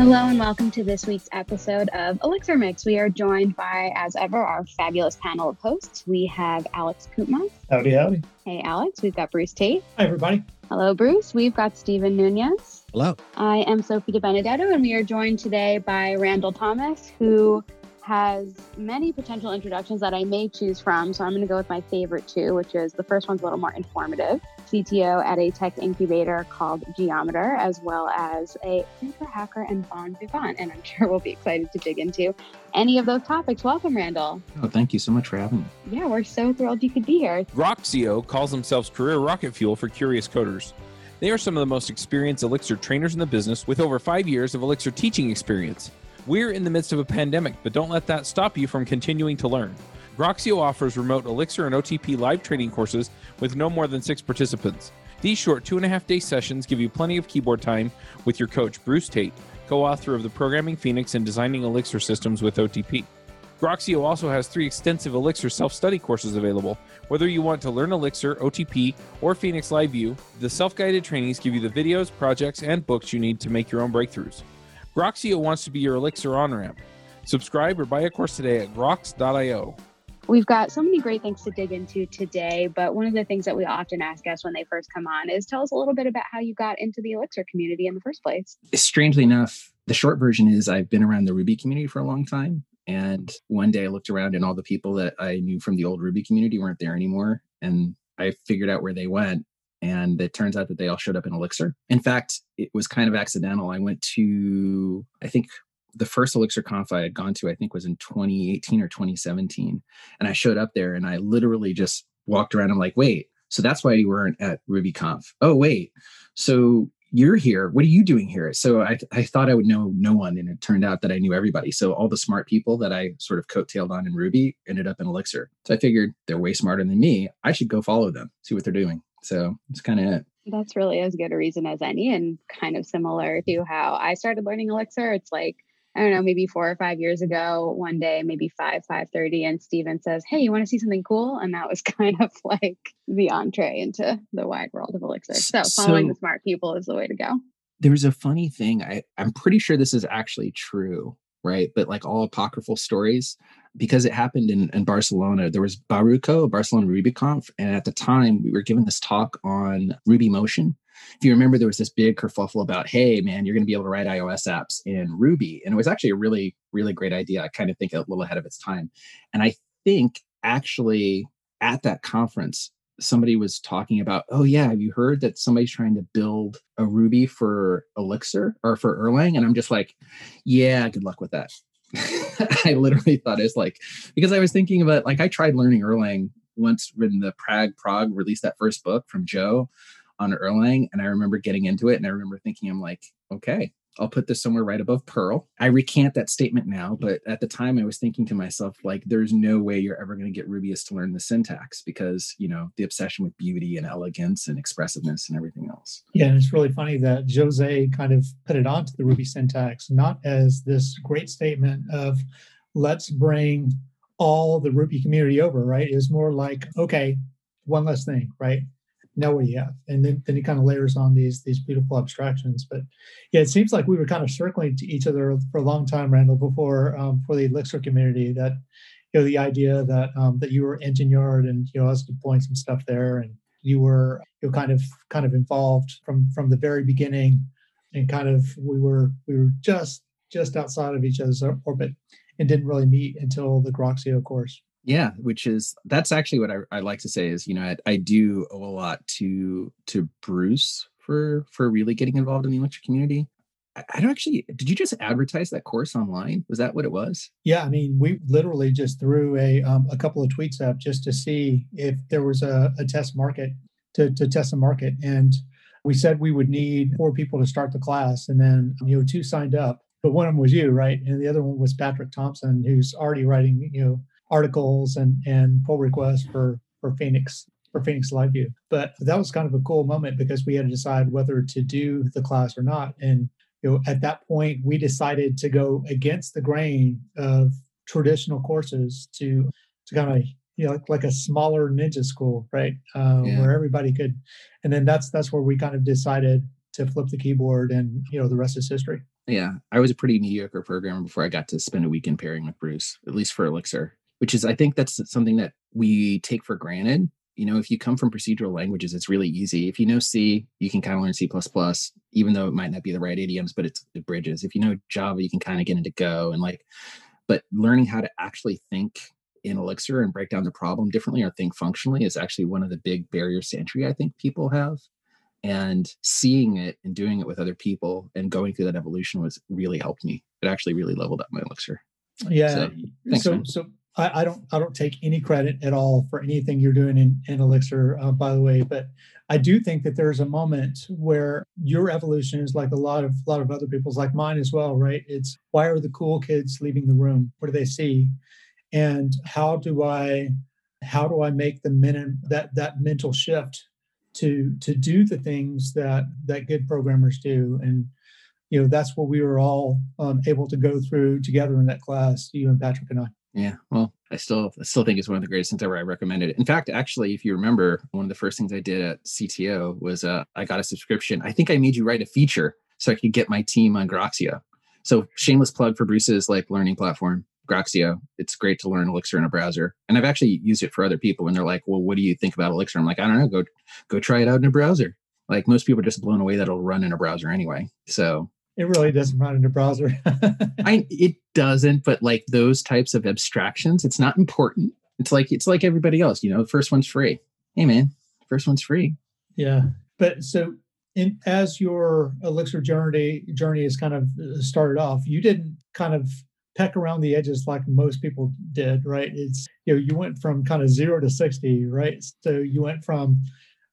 Hello and welcome to this week's episode of Elixir Mix. We are joined by, as ever, our fabulous panel of hosts. We have Alex Koopman. Howdy, howdy. Hey, Alex. We've got Bruce Tate. Hi, everybody. Hello, Bruce. We've got Stephen Nunez. Hello. I am Sophie DiBenedetto, and we are joined today by Randall Thomas, who has many potential introductions that I may choose from. So I'm going to go with my favorite two, which is the first one's a little more informative. CTO at a tech incubator called Geometer, as well as a thinker, hacker, and bon vivant. And I'm sure we'll be excited to dig into any of those topics. Welcome, Randall. Oh, thank you so much for having me. Yeah, we're so thrilled you could be here. Groxio calls themselves career rocket fuel for curious coders. They are some of the most experienced Elixir trainers in the business with over five years of Elixir teaching experience. We're in the midst of a pandemic, but don't let that stop you from continuing to learn. Groxio offers remote Elixir and OTP live training courses with no more than six participants. These short two and a half day sessions give you plenty of keyboard time with your coach, Bruce Tate, co author of the Programming Phoenix and Designing Elixir Systems with OTP. Groxio also has three extensive Elixir self study courses available. Whether you want to learn Elixir, OTP, or Phoenix Live View, the self guided trainings give you the videos, projects, and books you need to make your own breakthroughs. Groxio wants to be your Elixir on ramp. Subscribe or buy a course today at grox.io. We've got so many great things to dig into today, but one of the things that we often ask guests when they first come on is tell us a little bit about how you got into the Elixir community in the first place. Strangely enough, the short version is I've been around the Ruby community for a long time. And one day I looked around and all the people that I knew from the old Ruby community weren't there anymore. And I figured out where they went and it turns out that they all showed up in Elixir. In fact, it was kind of accidental. I went to, I think the first Elixir Conf I had gone to, I think was in 2018 or 2017. And I showed up there and I literally just walked around. I'm like, wait, so that's why you weren't at RubyConf. Oh, wait. So you're here. What are you doing here? So I, I thought I would know no one, and it turned out that I knew everybody. So all the smart people that I sort of coattailed on in Ruby ended up in Elixir. So I figured they're way smarter than me. I should go follow them, see what they're doing. So it's kind of it. That's really as good a reason as any, and kind of similar to how I started learning Elixir. It's like I don't know, maybe four or five years ago, one day, maybe five, five thirty, and Steven says, "Hey, you want to see something cool?" And that was kind of like the entree into the wide world of Elixir. So, following so, the smart people is the way to go. There's a funny thing. I I'm pretty sure this is actually true, right? But like all apocryphal stories, because it happened in, in Barcelona, there was Baruco, Barcelona RubyConf, and at the time we were given this talk on Ruby Motion. If you remember, there was this big kerfuffle about, hey, man, you're going to be able to write iOS apps in Ruby. And it was actually a really, really great idea. I kind of think a little ahead of its time. And I think actually at that conference, somebody was talking about, oh, yeah, have you heard that somebody's trying to build a Ruby for Elixir or for Erlang? And I'm just like, yeah, good luck with that. I literally thought it's like because I was thinking about like I tried learning Erlang once when the Prag Prag released that first book from Joe on Erlang, and I remember getting into it, and I remember thinking, I'm like, okay, I'll put this somewhere right above Perl. I recant that statement now, but at the time I was thinking to myself, like, there's no way you're ever going to get Rubyists to learn the syntax because, you know, the obsession with beauty and elegance and expressiveness and everything else. Yeah, and it's really funny that Jose kind of put it onto the Ruby syntax, not as this great statement of let's bring all the Ruby community over, right? It was more like, okay, one less thing, right? Now what do you have? And then, then he kind of layers on these these beautiful abstractions. But yeah, it seems like we were kind of circling to each other for a long time, Randall, before um, for the Elixir community. That you know the idea that um, that you were engine yard and you know I was deploying some stuff there, and you were you know kind of kind of involved from from the very beginning, and kind of we were we were just just outside of each other's orbit and didn't really meet until the Groxio course yeah which is that's actually what I, I like to say is you know I, I, do owe a lot to to bruce for for really getting involved in the Elixir community. I, I don't actually did you just advertise that course online? Was that what it was? Yeah i mean we literally just threw a um, a couple of tweets up just to see if there was a, a test market to, to test the market. And we said we would need four people to start the class and then you know two signed up but one of them was you right? And the other one was patrick thompson who's already writing you know articles and and pull requests for for Phoenix for Phoenix Live View. But that was kind of a cool moment because we had to decide whether to do the class or not. And you know, at that point, we decided to go against the grain of traditional courses to to kind of you know like, like a smaller ninja school, right? Uh, yeah. Where everybody could, and then that's that's where we kind of decided to flip the keyboard and you know the rest is history yeah i was a pretty mediocre programmer before i got to spend a weekend pairing with bruce at least for elixir which is i think that's something that we take for granted. You know if you come from procedural languages it's really easy. If you know c you can kind of learn c++ even though it might not be the right idioms but it's it bridges. If you know java you can kind of get into go and like but learning how to actually think in elixir and break down the problem differently or think functionally is actually one of the big barriers to entry i think people have. And seeing it and doing it with other people and going through that evolution was really helped me. It actually really leveled up my elixir. Yeah. So thanks, so, so I, I, don't I don't take any credit at all for anything you're doing in, in Elixir, uh, by the way. But I do think that there's a moment where your evolution is like a lot of a lot of other people's, like mine as well, right? It's why are the cool kids leaving the room? What do they see? And how do I how do I make the men that that mental shift to to do the things that that good programmers do and you know that's what we were all um, able to go through together in that class you and patrick and i yeah well i still I still think it's one of the greatest things ever i recommended it in fact actually if you remember one of the first things i did at cto was uh, i got a subscription i think i made you write a feature so i could get my team on groxio so shameless plug for bruce's like learning platform Groxio. It's great to learn Elixir in a browser. And I've actually used it for other people And they're like, well, what do you think about Elixir? I'm like, I don't know, go go try it out in a browser. Like most people are just blown away that it'll run in a browser anyway. So it really doesn't run in a browser. I it doesn't, but like those types of abstractions, it's not important. It's like it's like everybody else, you know, first one's free. Hey man, first one's free. Yeah. But so in, as your Elixir journey journey is kind of uh, started off, you didn't kind of peck around the edges like most people did, right? It's you know, you went from kind of zero to 60, right? So you went from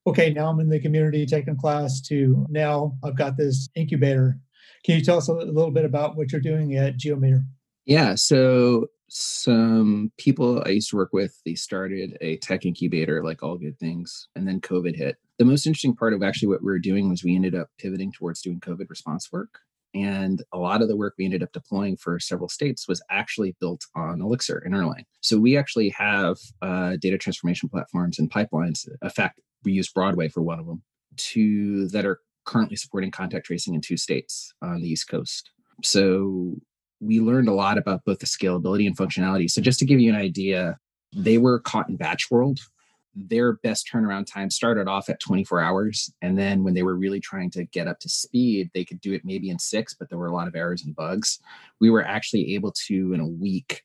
okay, now I'm in the community taking class to now I've got this incubator. Can you tell us a little bit about what you're doing at Geometer? Yeah, so some people I used to work with, they started a tech incubator, like all good things, and then COVID hit. The most interesting part of actually what we were doing was we ended up pivoting towards doing COVID response work. And a lot of the work we ended up deploying for several states was actually built on Elixir and Erlang. So we actually have uh, data transformation platforms and pipelines. In fact, we use Broadway for one of them to that are currently supporting contact tracing in two states on the East Coast. So we learned a lot about both the scalability and functionality. So just to give you an idea, they were caught in batch world their best turnaround time started off at 24 hours. And then when they were really trying to get up to speed, they could do it maybe in six, but there were a lot of errors and bugs. We were actually able to, in a week,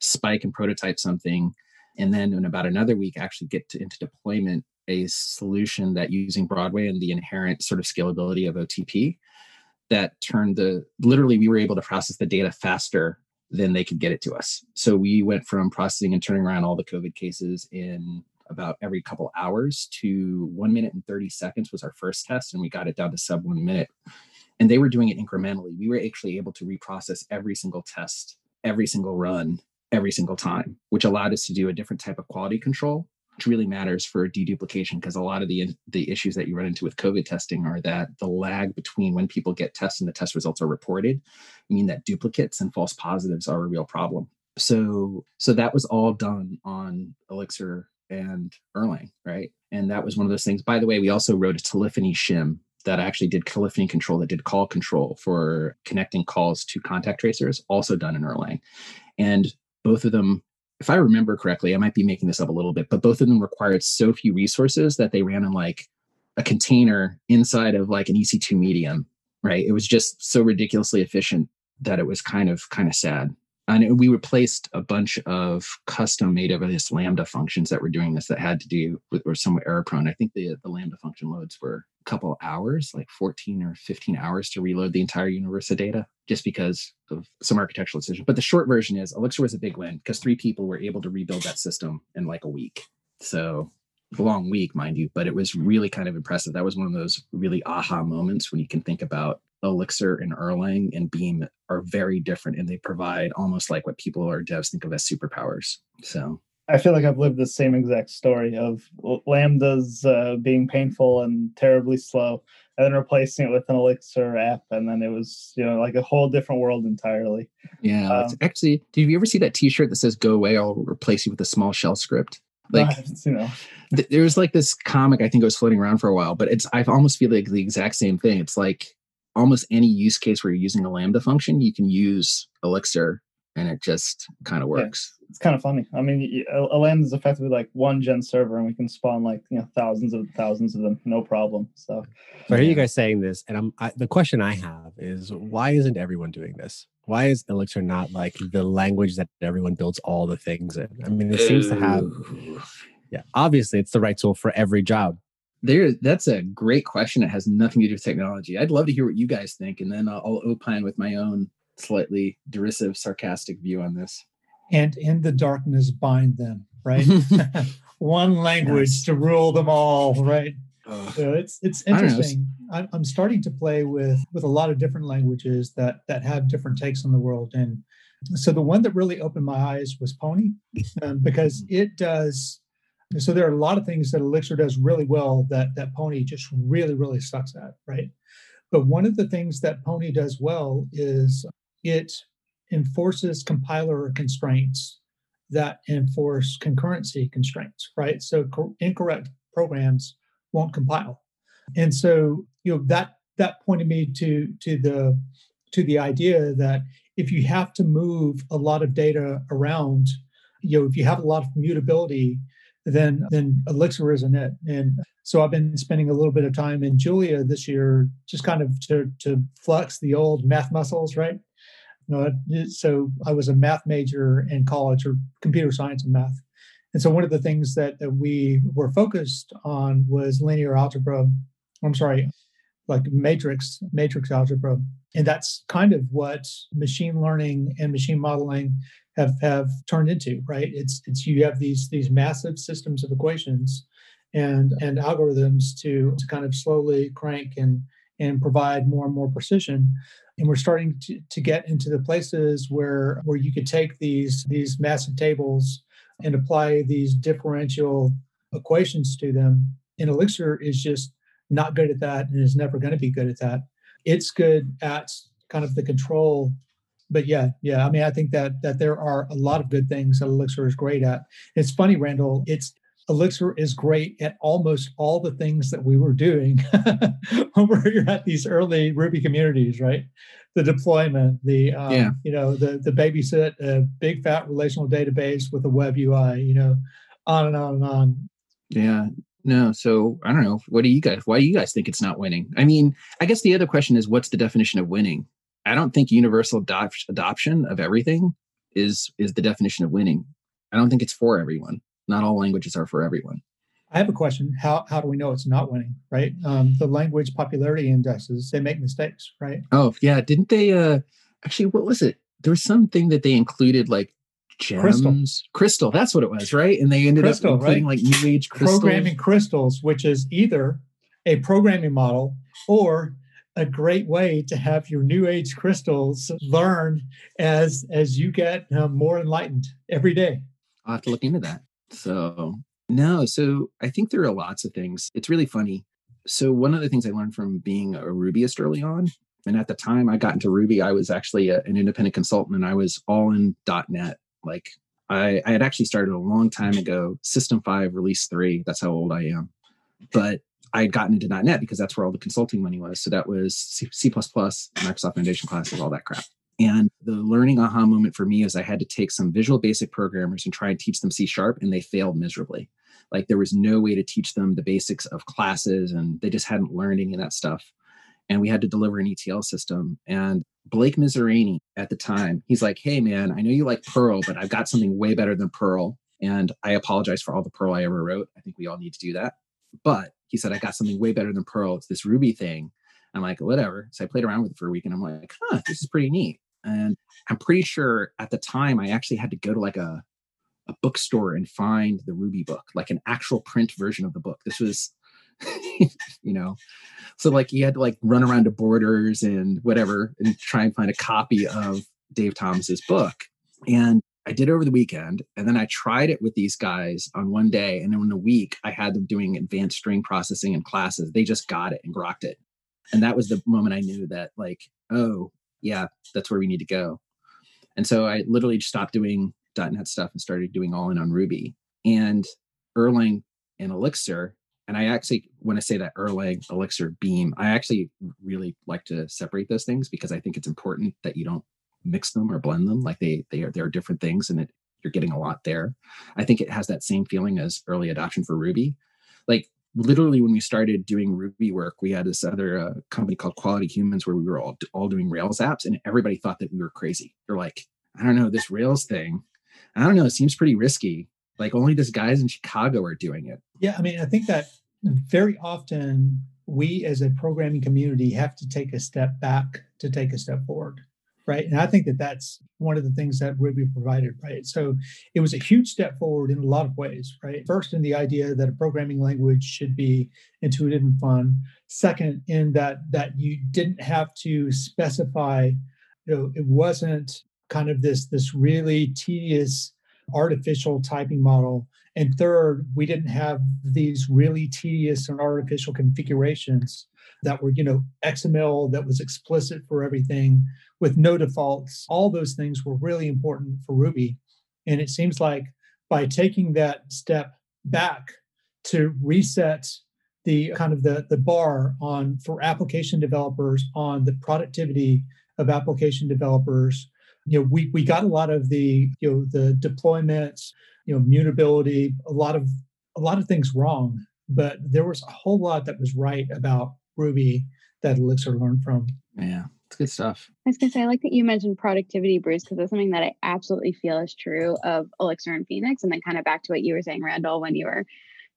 spike and prototype something. And then in about another week, actually get to, into deployment a solution that using Broadway and the inherent sort of scalability of OTP that turned the literally, we were able to process the data faster than they could get it to us. So we went from processing and turning around all the COVID cases in about every couple hours to one minute and 30 seconds was our first test, and we got it down to sub one minute. And they were doing it incrementally. We were actually able to reprocess every single test, every single run, every single time, which allowed us to do a different type of quality control, really matters for deduplication because a lot of the the issues that you run into with COVID testing are that the lag between when people get tests and the test results are reported mean that duplicates and false positives are a real problem. So so that was all done on Elixir and Erlang, right? And that was one of those things. By the way, we also wrote a telephony shim that actually did telephony control, that did call control for connecting calls to contact tracers, also done in Erlang. And both of them, if I remember correctly, I might be making this up a little bit, but both of them required so few resources that they ran in like a container inside of like an EC2 medium, right? It was just so ridiculously efficient that it was kind of kind of sad and we replaced a bunch of custom made of this lambda functions that were doing this that had to do with were somewhat error prone. I think the, the lambda function loads were a couple hours like 14 or 15 hours to reload the entire universe of data just because of some architectural decision. But the short version is elixir was a big win because three people were able to rebuild that system in like a week. So a long week mind you but it was really kind of impressive. That was one of those really aha moments when you can think about Elixir and Erlang and Beam are very different and they provide almost like what people or devs think of as superpowers. So I feel like I've lived the same exact story of lambdas uh, being painful and terribly slow, and then replacing it with an Elixir app, and then it was you know like a whole different world entirely. Yeah, um, actually, did you ever see that T-shirt that says "Go away, I'll replace you with a small shell script"? Like, haven't seen that. there was like this comic I think it was floating around for a while, but it's I almost feel like the exact same thing. It's like almost any use case where you're using a lambda function, you can use Elixir, and it just kind of works. Yeah, it's kind of funny. I mean, a, lambda is effectively like one gen server, and we can spawn like you know thousands of thousands of them, no problem. So, so I hear you guys saying this, and I'm I, the question I have is why isn't everyone doing this? Why is Elixir not like the language that everyone builds all the things in? I mean, it seems to have yeah, obviously it's the right tool for every job. There, that's a great question. It has nothing to do with technology. I'd love to hear what you guys think, and then I'll, I'll opine with my own slightly derisive, sarcastic view on this. And in the darkness, bind them. Right, one language yes. to rule them all. Right. So it's it's interesting. I'm, I'm starting to play with with a lot of different languages that that have different takes on the world, and so the one that really opened my eyes was Pony, um, because it does so there are a lot of things that Elixir does really well that that Pony just really, really sucks at, right? But one of the things that Pony does well is it enforces compiler constraints that enforce concurrency constraints, right? So co- incorrect programs won't compile. And so, you know, that that pointed me to to the to the idea that if you have to move a lot of data around, you know, if you have a lot of mutability, then then Elixir isn't it. And so I've been spending a little bit of time in Julia this year, just kind of to to flex the old math muscles, right? You know, so I was a math major in college, or computer science and math. And so one of the things that, that we were focused on was linear algebra. I'm sorry, like matrix matrix algebra, and that's kind of what machine learning and machine modeling have have turned into right? It's it's you have these these massive systems of equations and and algorithms to to kind of slowly crank and and provide more and more precision. And we're starting to, to get into the places where where you could take these these massive tables and apply these differential equations to them. And elixir is just not good at that and is never going to be good at that. It's good at kind of the control but yeah, yeah. I mean, I think that that there are a lot of good things that Elixir is great at. It's funny, Randall. It's Elixir is great at almost all the things that we were doing when we were at these early Ruby communities, right? The deployment, the um, yeah. you know, the the babysit a big fat relational database with a web UI, you know, on and on and on. Yeah. No, so I don't know. What do you guys? Why do you guys think it's not winning? I mean, I guess the other question is, what's the definition of winning? I don't think universal adop- adoption of everything is is the definition of winning. I don't think it's for everyone. Not all languages are for everyone. I have a question. How how do we know it's not winning? Right? Um, the language popularity indexes they make mistakes, right? Oh yeah, didn't they? Uh, actually, what was it? There was something that they included like gems, crystal. crystal. That's what it was, right? And they ended crystal, up including right? like new age crystals. programming crystals, which is either a programming model or a great way to have your new age crystals learn as as you get um, more enlightened every day. I'll have to look into that. So no so i think there are lots of things. It's really funny. So one of the things i learned from being a rubyist early on and at the time i got into ruby i was actually a, an independent consultant and i was all in. net like I, I had actually started a long time ago. System 5 release 3 that's how old i am. But I had gotten into .NET because that's where all the consulting money was. So that was C, Microsoft Foundation classes, all that crap. And the learning aha moment for me is I had to take some Visual Basic programmers and try and teach them C Sharp, and they failed miserably. Like there was no way to teach them the basics of classes, and they just hadn't learned any of that stuff. And we had to deliver an ETL system. And Blake Mizerany at the time, he's like, "Hey man, I know you like Perl, but I've got something way better than Perl." And I apologize for all the Perl I ever wrote. I think we all need to do that. But he said, I got something way better than Perl. It's this Ruby thing. I'm like, whatever. So I played around with it for a week and I'm like, huh, this is pretty neat. And I'm pretty sure at the time I actually had to go to like a, a bookstore and find the Ruby book, like an actual print version of the book. This was, you know, so like you had to like run around to Borders and whatever and try and find a copy of Dave Thomas's book. And I did it over the weekend, and then I tried it with these guys on one day, and then in a week I had them doing advanced string processing in classes. They just got it and grokked it, and that was the moment I knew that like, oh yeah, that's where we need to go. And so I literally just stopped doing .NET stuff and started doing all in on Ruby. And Erlang and Elixir, and I actually, when I say that Erlang, Elixir, Beam, I actually really like to separate those things because I think it's important that you don't mix them or blend them. Like they they are they are different things, and it, you're getting a lot there. I think it has that same feeling as early adoption for Ruby. Like literally when we started doing Ruby work, we had this other uh, company called Quality Humans where we were all all doing Rails apps, and everybody thought that we were crazy. They're like, I don't know this Rails thing. I don't know. It seems pretty risky. Like only these guys in Chicago are doing it. Yeah, I mean, I think that very often we as a programming community have to take a step back to take a step forward right? And i think that that's one of the things that ruby provided right? So it was a huge step forward in a lot of ways right? First in the idea that a programming language should be intuitive and fun. Second in that that you didn't have to specify you know it wasn't kind of this this really tedious artificial typing model. And third, we didn't have these really tedious and artificial configurations that were, you know, XML that was explicit for everything with no defaults. All those things were really important for Ruby. And it seems like by taking that step back to reset the kind of the, the bar on for application developers on the productivity of application developers you know we we got a lot of the you know the deployments you know mutability a lot of a lot of things wrong but there was a whole lot that was right about ruby that elixir learned from. Yeah it's good stuff. I was going to say i like that you mentioned productivity bruce because that's something that i absolutely feel is true of elixir and phoenix and then kind of back to what you were saying randall when you were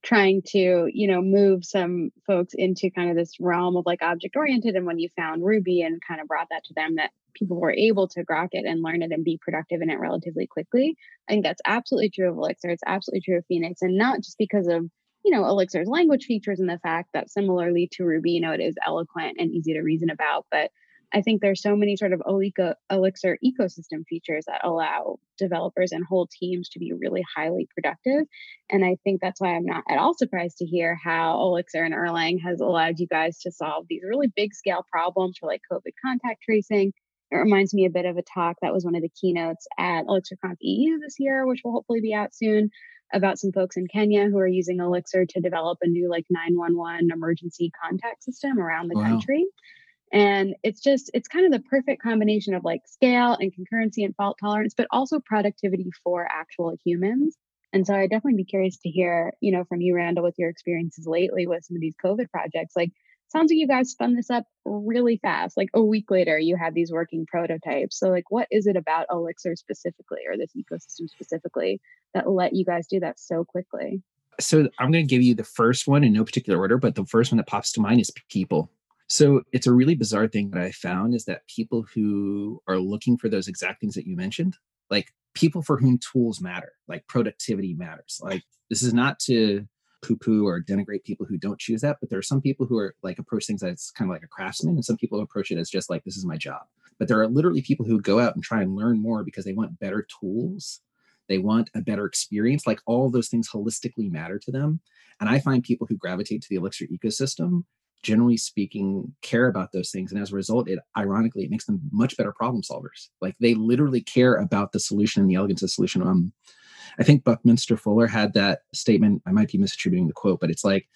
trying to you know move some folks into kind of this realm of like object oriented and when you found ruby and kind of brought that to them that people were able to grok it and learn it and be productive in it relatively quickly i think that's absolutely true of elixir it's absolutely true of phoenix and not just because of you know elixir's language features and the fact that similarly to ruby you know it is eloquent and easy to reason about but I think there's so many sort of Elixir ecosystem features that allow developers and whole teams to be really highly productive. And I think that's why I'm not at all surprised to hear how Elixir and Erlang has allowed you guys to solve these really big scale problems for like COVID contact tracing. It reminds me a bit of a talk that was one of the keynotes at ElixirConf EU this year, which will hopefully be out soon, about some folks in Kenya who are using Elixir to develop a new like 911 emergency contact system around the wow. country. And it's just, it's kind of the perfect combination of like scale and concurrency and fault tolerance, but also productivity for actual humans. And so I'd definitely be curious to hear, you know, from you, Randall, with your experiences lately with some of these COVID projects. Like, sounds like you guys spun this up really fast. Like a week later, you had these working prototypes. So, like, what is it about Elixir specifically or this ecosystem specifically that let you guys do that so quickly? So, I'm going to give you the first one in no particular order, but the first one that pops to mind is people. So it's a really bizarre thing that I found is that people who are looking for those exact things that you mentioned, like people for whom tools matter, like productivity matters. Like this is not to poo-poo or denigrate people who don't choose that, but there are some people who are like approach things as kind of like a craftsman, and some people approach it as just like this is my job. But there are literally people who go out and try and learn more because they want better tools. They want a better experience. Like all those things holistically matter to them. And I find people who gravitate to the Elixir ecosystem generally speaking care about those things and as a result it ironically it makes them much better problem solvers like they literally care about the solution and the elegance of the solution um i think buckminster fuller had that statement. I might be misattributing the quote but it's like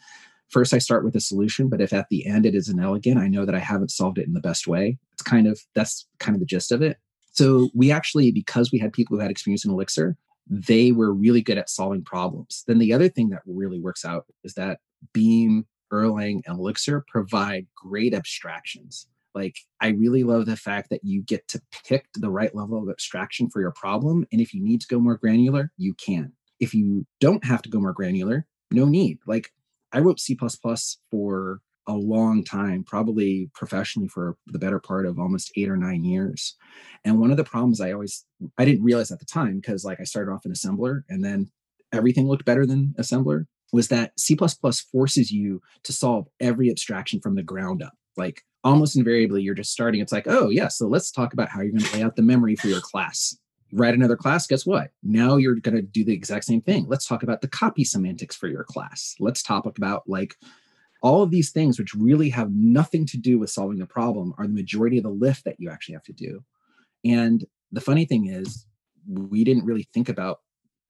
first i start with a solution but if at the end it is inelegant i know that i haven't solved it in the best way. It's kind of that's kind of the gist of it. So we actually because we had people who had experience in elixir they were really good at solving problems. Then the other thing that really works out is that beam Erlang, and Elixir provide great abstractions. Like, I really love the fact that you get to pick the right level of abstraction for your problem. And if you need to go more granular, you can. If you don't have to go more granular, no need. Like, I wrote C for a long time, probably professionally for the better part of almost eight or nine years. And one of the problems I always, I didn't realize at the time, because like I started off in assembler and then everything looked better than assembler was that C++ forces you to solve every abstraction from the ground up. Like almost invariably, you're just starting. It's like, oh, yeah, so let's talk about how you're going to lay out the memory for your class. Write another class, guess what? Now you're going to do the exact same thing. Let's talk about the copy semantics for your class. Let's talk about like all of these things, which really have nothing to do with solving the problem, are the majority of the lift that you actually have to do. And the funny thing is, we didn't really think about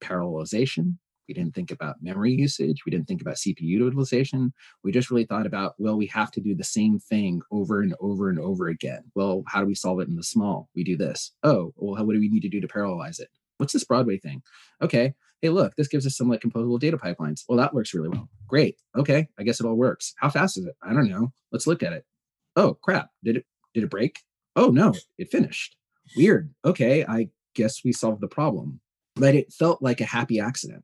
parallelization We didn't think about memory usage. We didn't think about CPU utilization. We just really thought about, well, we have to do the same thing over and over and over again. Well, how do we solve it in the small? We do this. Oh, well, what do we need to do to parallelize it? What's this Broadway thing? Okay. Hey, look, this gives us some like composable data pipelines. Well, that works really well. Great. Okay. I guess it all works. How fast is it? I don't know. Let's look at it. Oh, crap. Did it did it break? Oh no, it finished. Weird. Okay. I guess we solved the problem. But it felt like a happy accident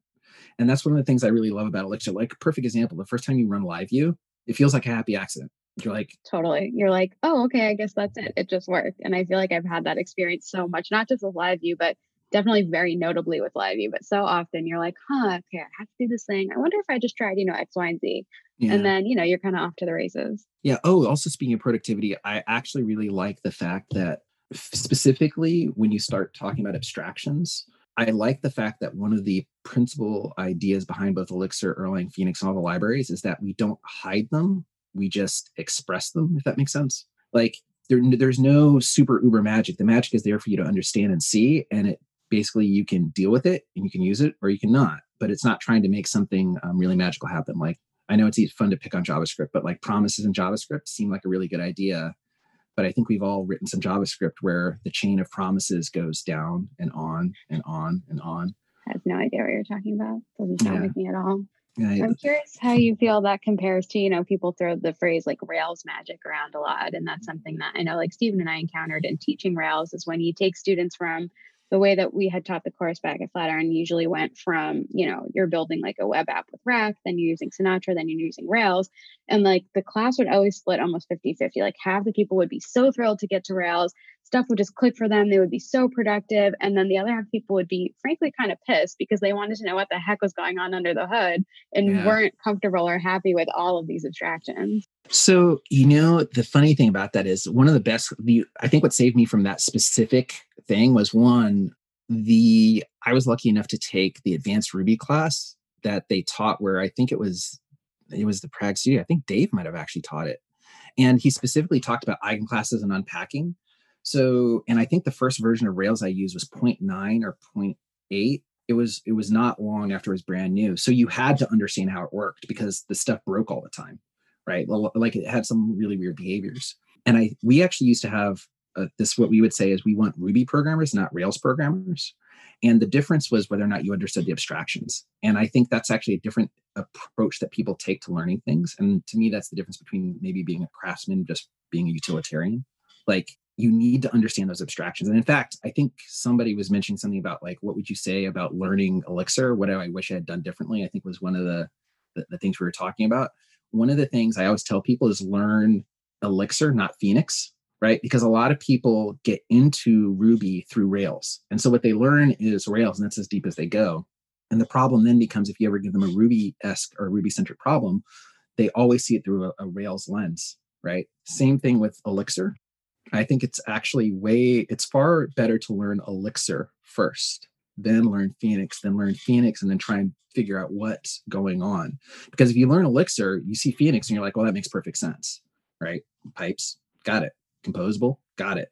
and that's one of the things I really love about Elixir. Like, perfect example, the first time you run live view, it feels like a happy accident. You're like, totally. You're like, oh, okay, I guess that's it. It just worked. And I feel like I've had that experience so much, not just with live view, but definitely very notably with live view. But so often you're like, huh, okay, I have to do this thing. I wonder if I just tried, you know, X, Y, and Z. Yeah. And then, you know, you're kind of off to the races. Yeah. Oh, also speaking of productivity, I actually really like the fact that specifically when you start talking about abstractions, I like the fact that one of the principal ideas behind both Elixir, Erlang, Phoenix, and all the libraries is that we don't hide them, we just express them, if that makes sense. Like there, there's no super uber magic. The magic is there for you to understand and see, and it basically you can deal with it and you can use it or you cannot. But it's not trying to make something um, really magical happen. Like I know it's fun to pick on JavaScript, but like promises in JavaScript seem like a really good idea but I think we've all written some JavaScript where the chain of promises goes down and on and on and on. I have no idea what you're talking about. Doesn't sound yeah. like me at all. Yeah, I'm curious how you feel that compares to, you know, people throw the phrase like Rails magic around a lot. And that's something that I know like Stephen and I encountered in teaching Rails is when you take students from the way that we had taught the course back at Flatiron usually went from, you know, you're building like a web app with React, then you're using Sinatra, then you're using Rails. And like the class would always split almost 50 50. Like half the people would be so thrilled to get to Rails, stuff would just click for them. They would be so productive. And then the other half of people would be frankly kind of pissed because they wanted to know what the heck was going on under the hood and yeah. weren't comfortable or happy with all of these abstractions. So, you know, the funny thing about that is one of the best, the, I think what saved me from that specific thing was one, the, I was lucky enough to take the advanced Ruby class that they taught where I think it was, it was the Prag studio. I think Dave might have actually taught it. And he specifically talked about eigenclasses and unpacking. So, and I think the first version of Rails I used was 0.9 or 0.8. It was it was not long after it was brand new. So you had to understand how it worked because the stuff broke all the time, right? Like it had some really weird behaviors. And I we actually used to have uh, this what we would say is we want Ruby programmers, not Rails programmers. And the difference was whether or not you understood the abstractions. And I think that's actually a different approach that people take to learning things. And to me, that's the difference between maybe being a craftsman, just being a utilitarian. Like you need to understand those abstractions. And in fact, I think somebody was mentioning something about like, what would you say about learning Elixir? What do I wish I had done differently, I think was one of the, the, the things we were talking about. One of the things I always tell people is learn Elixir, not Phoenix, right? Because a lot of people get into Ruby through Rails. And so what they learn is Rails, and that's as deep as they go. And the problem then becomes if you ever give them a Ruby esque or Ruby centric problem, they always see it through a, a Rails lens, right? Same thing with Elixir I think it's actually way, it's far better to learn Elixir first, then learn Phoenix, then learn Phoenix, and then try and figure out what's going on. Because if you learn Elixir, you see Phoenix and you're like, well, that makes perfect sense, right? Pipes, got it. Composable, got it.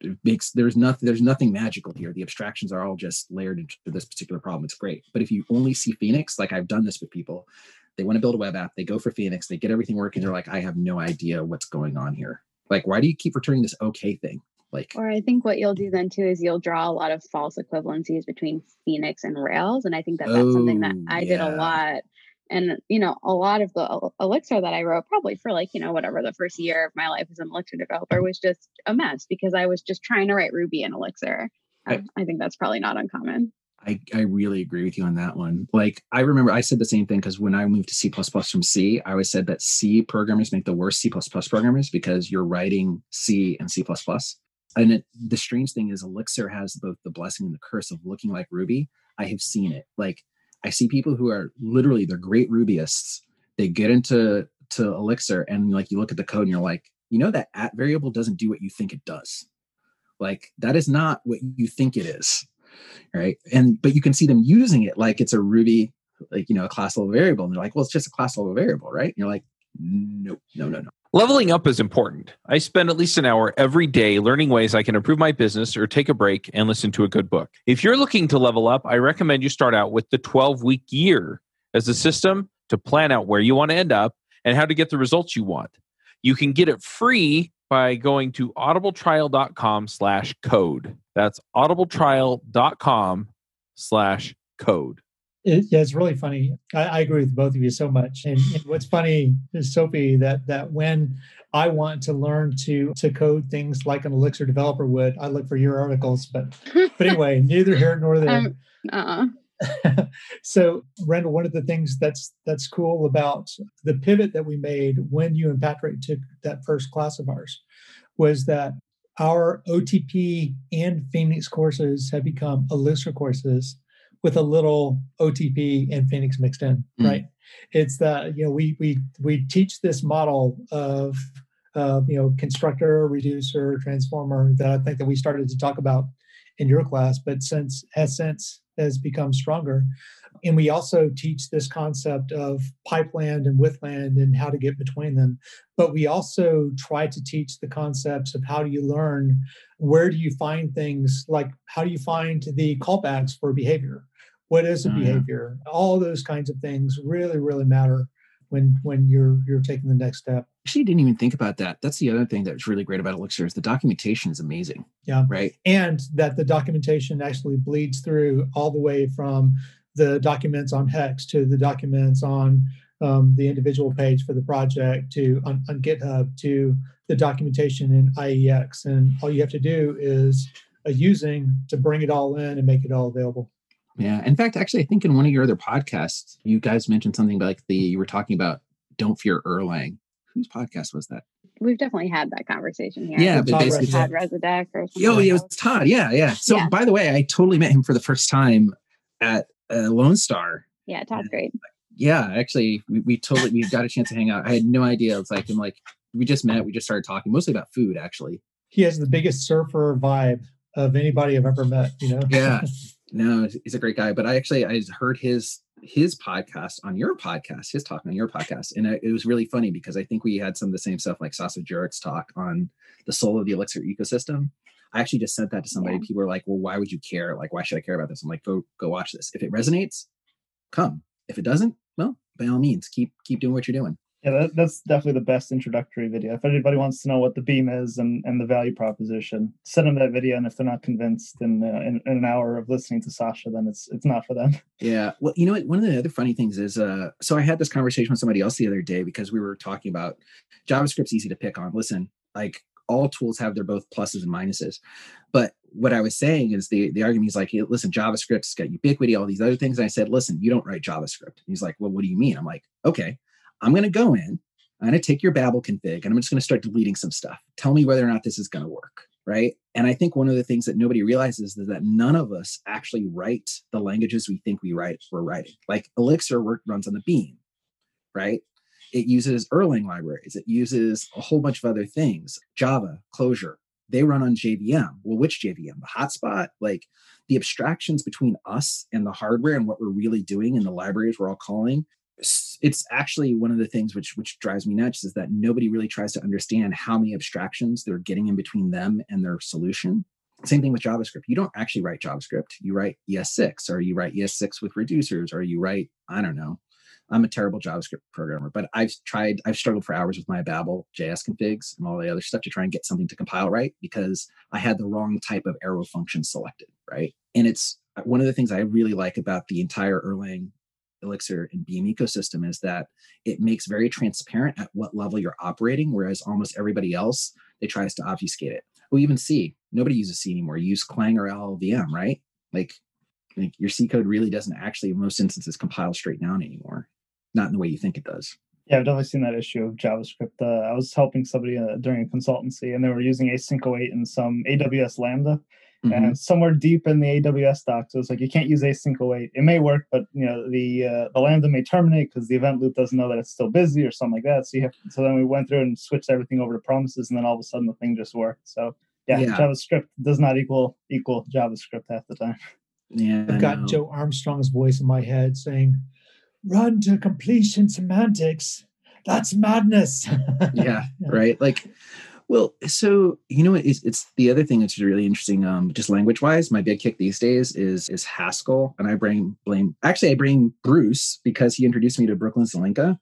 It makes there's nothing there's nothing magical here. The abstractions are all just layered into this particular problem. It's great. But if you only see Phoenix, like I've done this with people, they want to build a web app, they go for Phoenix, they get everything working, they're like, I have no idea what's going on here like, why do you keep returning this okay thing? Like, or I think what you'll do then too is you'll draw a lot of false equivalencies between Phoenix and Rails, and I think that that's oh, something that I yeah. did a lot. And you know, a lot of the Elixir that I wrote, probably for like you know whatever the first year of my life as an Elixir developer, was just a mess because I was just trying to write Ruby and Elixir. I, um, I think that's probably not uncommon. I, I really agree with you on that one. Like I remember I said the same thing because when I moved to C from C, I always said that C programmers make the worst C programmers because you're writing C and C. And it, the strange thing is Elixir has both the blessing and the curse of looking like Ruby. I have seen it. Like I see people who are literally they're great Rubyists. They get into to Elixir and like you look at the code and you're like, you know that at variable doesn't do what you think it does. Like that is not what you think it is right? And but you can see them using it like it's a Ruby, like you know, a class level variable, and they're like, well, it's just a class level variable, right? And you're like, no, no, no, no. Leveling up is important. I spend at least an hour every day learning ways I can improve my business or take a break and listen to a good book. If you're looking to level up, I recommend you start out with the 12 week year as a system to plan out where you want to end up and how to get the results you want. You can get it free by going to audibletrial.com slash code. That's audibletrial.com slash code. It, yeah, it's really funny. I, I, agree with both of you so much. And, and, what's funny is Sophie that that when I want to learn to to code things like an Elixir developer would, I look for your articles. But but anyway, neither here nor there. Um, uh-uh. so Randall, one of the things that's that's cool about the pivot that we made when you and Patrick took that first class of ours was that our OTP and Phoenix courses have become Elixir courses with a little OTP and Phoenix mixed in, mm. right? It's that you know we we we teach this model of of you know constructor, reducer, transformer that I think that we started to talk about in your class, but since has since has become stronger. And we also teach this concept of pipeland and withland and how to get between them. But we also try to teach the concepts of how do you learn, where do you find things like how do you find the callbacks for behavior? what is a mm-hmm. behavior all those kinds of things really really matter when when you're you're taking the next step. Actually didn't even think about that. That's the other thing that's really great about elixir is the documentation is amazing yeah. right? And that the documentation actually bleeds through all the way from the documents on hex to the documents on um, the individual page for the project to on, on github to the documentation in iex and all you have to do is a using to bring it all in and make it all available yeah. In fact, actually, I think in one of your other podcasts, you guys mentioned something like the you were talking about don't fear Erlang. Whose podcast was that? We've definitely had that conversation here. Yeah, but basically Todd Resudek or something. Oh, yeah, it was Todd. Yeah, yeah. So yeah. by the way, I totally met him for the first time at uh, Lone Star. Yeah, Todd's great. Yeah, actually, we, we totally we got a chance to hang out. I had no idea. It's like I'm like we just met. We just started talking mostly about food. Actually, he has the biggest surfer vibe of anybody I've ever met. You know. Yeah. No, he's a great guy. But I actually I heard his his podcast on your podcast, his talk on your podcast, and it was really funny because I think we had some of the same stuff like Sasa Juric's talk on the soul of the Elixir ecosystem. I actually just sent that to somebody. Yeah. People were like, "Well, why would you care? Like, why should I care about this?" I'm like, "Go go watch this. If it resonates, come. If it doesn't, well, by all means, keep keep doing what you're doing." Yeah, that, that's definitely the best introductory video. If anybody wants to know what the beam is and, and the value proposition, send them that video. And if they're not convinced in, uh, in, in an hour of listening to Sasha, then it's it's not for them. Yeah. Well, you know what? One of the other funny things is, uh, so I had this conversation with somebody else the other day because we were talking about JavaScript's easy to pick on. Listen, like all tools have their both pluses and minuses, but what I was saying is the the argument is like, listen, JavaScript's got ubiquity, all these other things. And I said, listen, you don't write JavaScript. And he's like, well, what do you mean? I'm like, okay I'm going to go in, I'm going to take your Babel config, and I'm just going to start deleting some stuff. Tell me whether or not this is going to work. Right. And I think one of the things that nobody realizes is that none of us actually write the languages we think we write we're writing. Like Elixir work runs on the Beam, right? It uses Erlang libraries. It uses a whole bunch of other things. Java, Clojure, they run on JVM. Well, which JVM? The hotspot? Like the abstractions between us and the hardware and what we're really doing in the libraries we're all calling it's actually one of the things which which drives me nuts is that nobody really tries to understand how many abstractions they're getting in between them and their solution. Same thing with javascript. You don't actually write javascript. You write es6 or you write es6 with reducers. Or you write i don't know. I'm a terrible javascript programmer but i've tried i've struggled for hours with my babel js configs and all the other stuff to try and get something to compile right because i had the wrong type of arrow function selected right? And it's uh, one of the things i really like about the entire erlang Elixir and Beam ecosystem is that it makes very transparent at what level you're operating, whereas almost everybody else they tries to obfuscate it. We even C. Nobody uses C anymore. You use Clang or LLVM, right? Like, like your C code really doesn't actually, in most instances, compile straight down anymore. Not in the way you think it does. Yeah, I've definitely seen that issue of JavaScript. Uh, I was helping somebody uh, during a consultancy, and they were using async await and some AWS Lambda, Mm-hmm. And somewhere deep in the AWS docs, it was like you can't use async await. It may work, but you know the uh, the lambda may terminate because the event loop doesn't know that it's still busy or something like that. So you have so then we went through and switched everything over to promises, and then all of a sudden the thing just worked. So yeah, yeah. JavaScript does not equal equal JavaScript half the time. Yeah, I've got Joe Armstrong's voice in my head saying, "Run to completion semantics." that's madness. yeah, right. Like, well, so you know, it's it's the other thing that's really interesting. Um, just language wise, my big kick these days is is Haskell, and I blame blame actually I blame Bruce because he introduced me to Brooklyn Zelenka,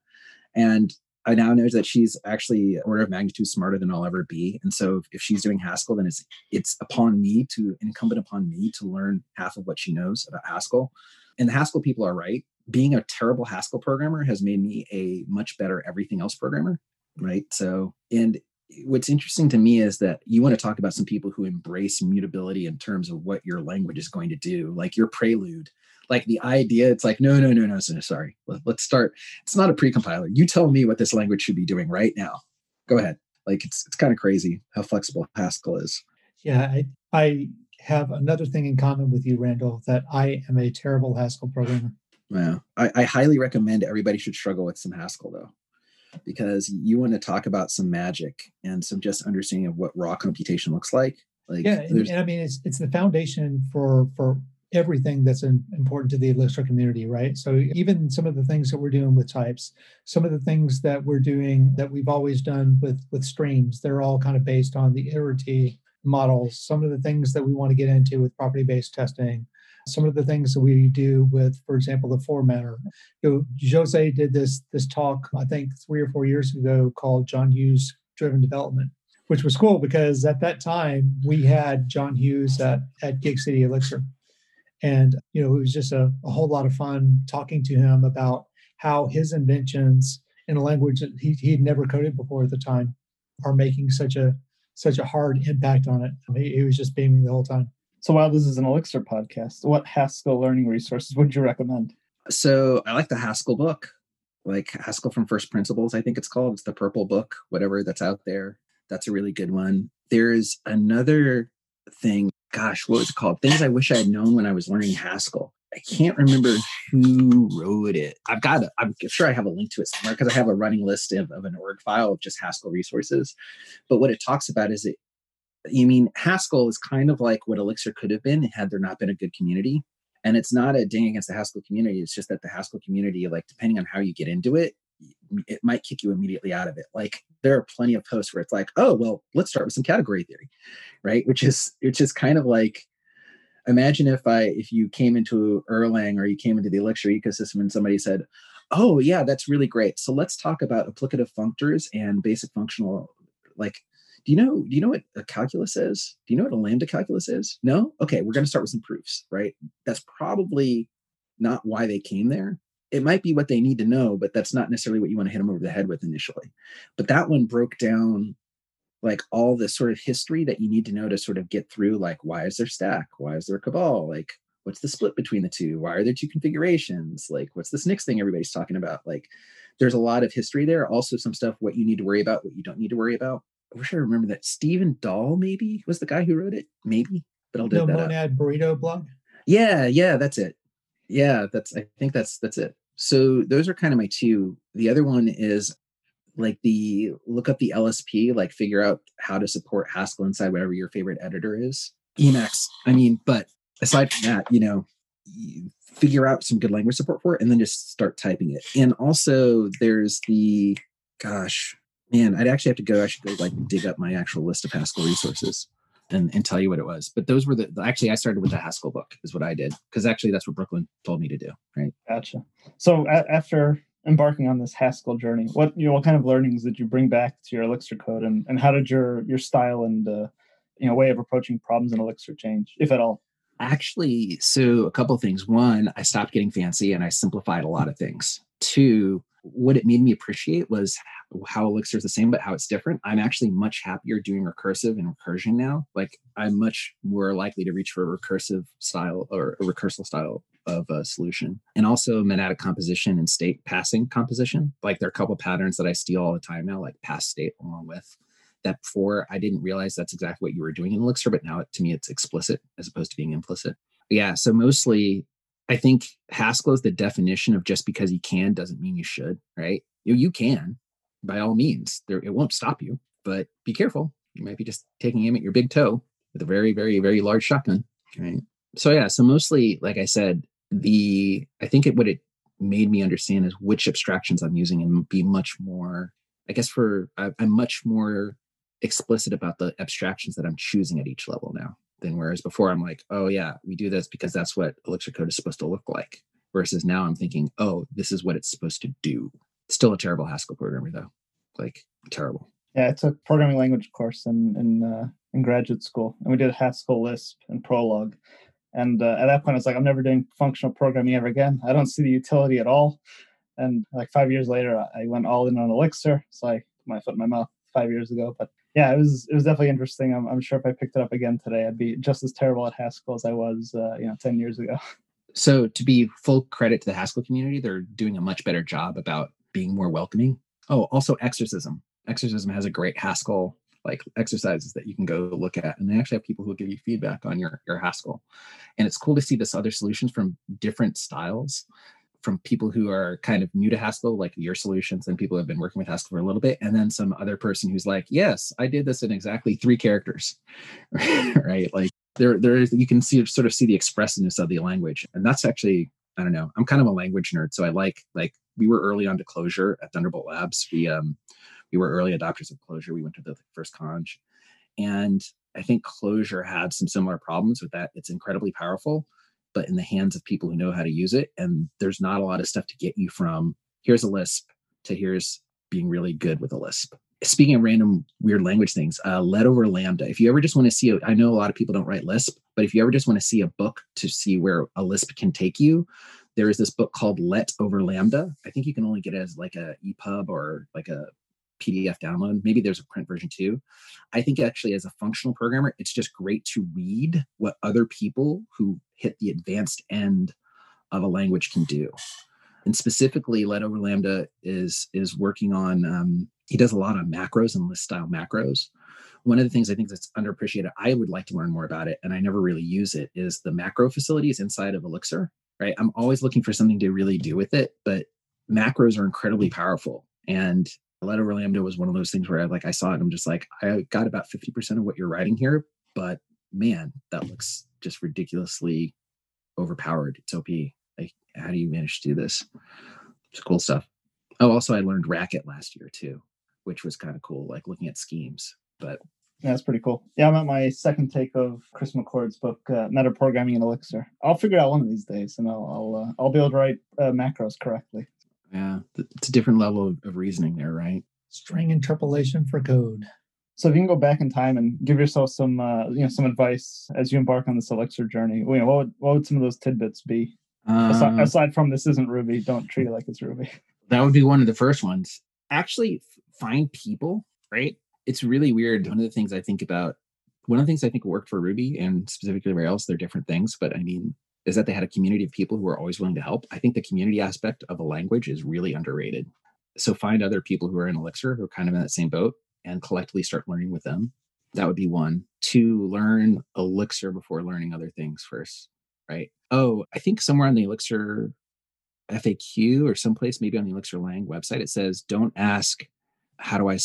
and I now know that she's actually order of magnitude smarter than I'll ever be. And so if she's doing Haskell, then it's it's upon me to incumbent upon me to learn half of what she knows about Haskell. And the Haskell people are right. Being a terrible Haskell programmer has made me a much better everything else programmer. Right. So and what's interesting to me is that you want to talk about some people who embrace mutability in terms of what your language is going to do, like your prelude like the idea it's like no no no no, no sorry Let, us start it's not a precompiler you tell me what this language should be doing right now go ahead like it's it's kind of crazy how flexible haskell is. Yeah i i have another thing in common with you randall that i am a terrible haskell programmer. Yeah I, I highly recommend everybody should struggle with some haskell though because you want to talk about some magic and some just understanding of what raw computation looks like like yeah and, and i mean it's it's the foundation for for everything that's in, important to the Elixir community, right? So even some of the things that we're doing with types, some of the things that we're doing that we've always done with with streams, they're all kind of based on the iterative models. Some of the things that we want to get into with property-based testing, some of the things that we do with, for example, the formatter. You know, Jose did this this talk, I think three or four years ago, called John Hughes Driven Development which was cool because at that time we had John Hughes at, at Gig City Elixir. And, you know, it was just a, a whole lot of fun talking to him about how his inventions in a language that he, he'd never coded before at the time are making such a such a hard impact on it. I mean, he was just beaming the whole time. So while this is an Elixir podcast, what Haskell learning resources would you recommend? So I like the Haskell book, like Haskell from First Principles, I think it's called. It's the purple book, whatever that's out there. That's a really good one. There's another thing gosh, what was it called? Things I wish I had known when I was learning Haskell. I can't remember who wrote it. I've got it. I'm sure I have a link to it somewhere because I have a running list of, of an org file of just Haskell resources. But what it talks about is it, you mean Haskell is kind of like what Elixir could have been had there not been a good community. And it's not a ding against the Haskell community. It's just that the Haskell community, like depending on how you get into it, it might kick you immediately out of it. Like there are plenty of posts where it's like, oh well, let's start with some category theory, right? Which is which is kind of like imagine if I if you came into Erlang or you came into the Elixir ecosystem and somebody said, oh yeah, that's really great. So let's talk about applicative functors and basic functional like do you know do you know what a calculus is do you know what a lambda calculus is no okay we're going to start with some proofs right that's probably not why they came there it might be what they need to know, but that's not necessarily what you want to hit them over the head with initially. But that one broke down like all the sort of history that you need to know to sort of get through like why is there stack? Why is there cabal? Like what's the split between the two? Why are there two configurations? Like what's this next thing everybody's talking about? Like there's a lot of history there. Also some stuff what you need to worry about, what you don't need to worry about. I wish I remember that Stephen Diehl maybe was the guy who wrote it. Maybe, but I'll do no, that. Monad up. Burrito blog. Yeah, yeah, that's it. Yeah, that's I think that's that's it. So those are kind of my two. The other one is like the look up the LSP, like figure out how to support Haskell inside whatever your favorite editor is. Emacs. I mean, but aside from that, you know, figure out some good language support for it and then just start typing it. And also there's the gosh, man, I'd actually have to go, I should go like dig up my actual list of Haskell resources and, and tell you what it was. But those were the actually I started with the Haskell book is what I did because actually that's what Brooklyn told me to do. Right. Gotcha. So a- after embarking on this Haskell journey, what you know what kind of learnings did you bring back to your Elixir code, and and how did your your style and uh, you know way of approaching problems in Elixir change, if at all? Actually, so a couple things. One, I stopped getting fancy and I simplified a lot of things. Two, what it made me appreciate was how Elixir is the same, but how it's different. I'm actually much happier doing recursive and recursion now. Like I'm much more likely to reach for a recursive style or a recursal style of a solution. And also monadic composition and state passing composition. Like there are a couple patterns that I steal all the time now, like pass state along with that before I didn't realize that's exactly what you were doing in Elixir, but now to me it's explicit as opposed to being implicit. Yeah, so mostly I think Haskell is the definition of just because you can doesn't mean you should, right? You, you can, by all means. There, it won't stop you, but be careful. You might be just taking aim at your big toe with a very, very, very large shotgun. Right. So yeah. So mostly, like I said, the I think it what it made me understand is which abstractions I'm using and be much more, I guess, for I, I'm much more explicit about the abstractions that I'm choosing at each level now whereas before I'm like, oh yeah, we do this because that's what Elixir code is supposed to look like. Versus now I'm thinking, oh, this is what it's supposed to do. Still a terrible Haskell programmer though, like terrible. Yeah, it's a programming language course in in uh, in graduate school, and we did Haskell, Lisp, and Prolog. And uh, at that point, I was like, I'm never doing functional programming ever again. I don't see the utility at all. And like five years later, I went all in on Elixir. So I put my foot in my mouth five years ago. But yeah, it was it was definitely interesting. I'm, I'm sure if I picked it up again today, I'd be just as terrible at Haskell as I was, uh, you know, ten years ago. So to be full credit to the Haskell community, they're doing a much better job about being more welcoming. Oh, also Exercism. Exercism has a great Haskell like exercises that you can go look at and they actually have people who give you feedback on your your haskell and it's cool to see this other solutions from different styles from people who are kind of new to haskell like your solutions and people who have been working with haskell for a little bit and then some other person who's like yes i did this in exactly three characters right like there there is you can see sort of see the expressiveness of the language and that's actually i don't know i'm kind of a language nerd so i like like we were early on to Clojure at thunderbolt labs we um we were early adopters of Clojure. We went to the first Conj. And I think Clojure had some similar problems with that. It's incredibly powerful, but in the hands of people who know how to use it. And there's not a lot of stuff to get you from here's a Lisp to here's being really good with a Lisp. Speaking of random weird language things, uh, let over Lambda. If you ever just want to see, a, I know a lot of people don't write Lisp, but if you ever just want to see a book to see where a Lisp can take you, there is this book called Let over Lambda. I think you can only get it as like a EPUB or like a PDF download. Maybe there's a print version too. I think actually, as a functional programmer, it's just great to read what other people who hit the advanced end of a language can do. And specifically, Let Over Lambda is is working on. Um, he does a lot of macros and Lisp style macros. One of the things I think that's underappreciated, I would like to learn more about it, and I never really use it, is the macro facilities inside of Elixir. Right, I'm always looking for something to really do with it, but macros are incredibly powerful and let over was one of those things where I like I saw it and I'm just like I got about 50% of what you're writing here, but man, that looks just ridiculously overpowered. It's OP. Like, how do you manage to do this? It's cool stuff. Oh, also I learned Racket last year too, which was kind of cool, like looking at schemes. But yeah, that's pretty cool. Yeah, I'm at my second take of Chris McCord's book, uh, Meta Programming in Elixir. I'll figure out one of these days, and I'll I'll, uh, I'll be able to write uh, macros correctly. Yeah, it's a different level of, of reasoning there, right? String interpolation for code. So if you can go back in time and give yourself some, uh, you know, some advice as you embark on this Elixir journey, you know, what would, what would some of those tidbits be? Uh, aside, aside, from this isn't Ruby, don't treat it like it's Ruby. That would be one of the first ones. Actually, find people, right? It's really weird. One of the things I think about, one of the things I think worked for Ruby and specifically Rails, they're different things, but I mean, is that they had a community of people who are always willing to help. I think the community aspect of a language is really underrated. So find other people who are in Elixir who are kind of in that same boat and collectively start learning with them. That would be one. Two, learn Elixir before learning other things first, right? Oh, I think somewhere on the Elixir FAQ or someplace, maybe on the Elixir Lang website, it says, don't ask, how do I,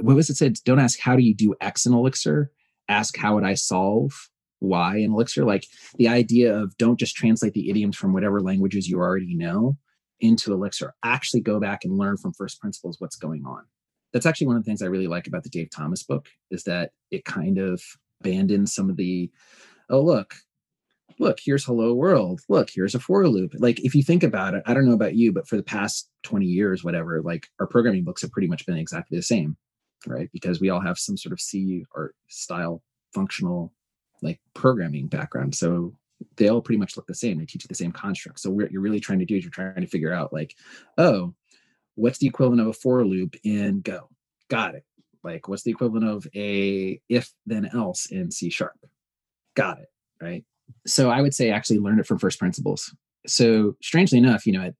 what was it said? Don't ask, how do you do X in Elixir? Ask, how would I solve why in Elixir. Like the idea of don't just translate the idioms from whatever languages you already know into Elixir. Actually go back and learn from first principles what's going on. That's actually one of the things I really like about the Dave Thomas book is that it kind of abandons some of the, oh look, look, here's hello world. Look, here's a for loop. Like if you think about it, I don't know about you, but for the past 20 years, whatever, like our programming books have pretty much been exactly the same, right? Because we all have some sort of C or style functional like programming background. So they all pretty much look the same. They teach you the same construct. So what you're really trying to do is you're trying to figure out like, oh, what's the equivalent of a for loop in Go? Got it. Like what's the equivalent of a if then else in C sharp? Got it. Right. So I would say actually learn it from first principles. So strangely enough, you know, at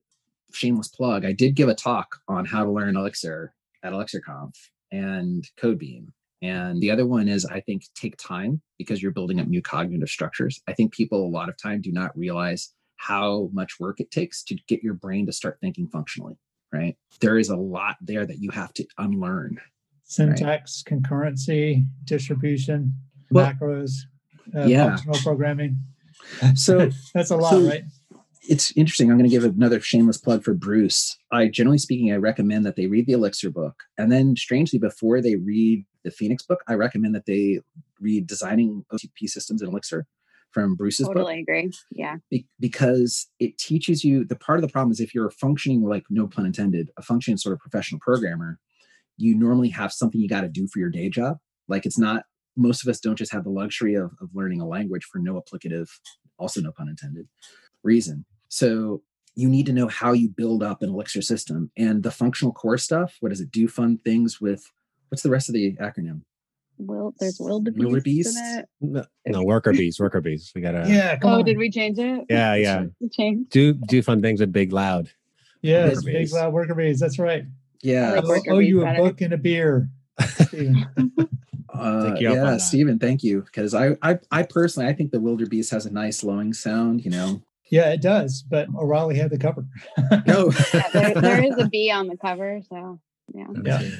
shameless plug, I did give a talk on how to learn Elixir at ElixirConf and Codebeam. And the other one is, I think, take time because you're building up new cognitive structures. I think people a lot of time do not realize how much work it takes to get your brain to start thinking functionally, right? There is a lot there that you have to unlearn. Syntax, right? concurrency, distribution, well, macros, uh, yeah. functional programming. So that's a lot, so, right? It's interesting. I'm going to give another shameless plug for Bruce. I generally speaking, I recommend that they read the Elixir book, and then strangely, before they read the Phoenix book, I recommend that they read Designing OTP Systems in Elixir from Bruce's book. totally book. agree. Yeah. Be- because it teaches you the part of the problem is if you're a functioning, like no pun intended, a functioning sort of professional programmer, you normally have something you got to do for your day job. Like it's not most of us don't just have the luxury of, of learning a language for no applicative, also no pun intended, reason. So you need to know how you build up an Elixir system and the functional core stuff. What does it do? Fun things with what's the rest of the acronym? Will there's wildebeest. Wildebeest? in. No, no, worker bees, worker bees. We gotta. yeah, come Oh, on. did we change it? Yeah, yeah. We changed. Do do fun things with Big Loud. Yes, Worker big bees. loud worker bees. That's right. Yeah. like I'll owe you a better. book and a beer. Steven. Uh, Take you up on yeah. Stephen, thank you. Because I, I, I personally, I think the wildebeest has a nice lowing sound. You know, yeah, it does. But O'Reilly had the cover. no, Yeah, there, there is a bee on the cover, so yeah. Yeah.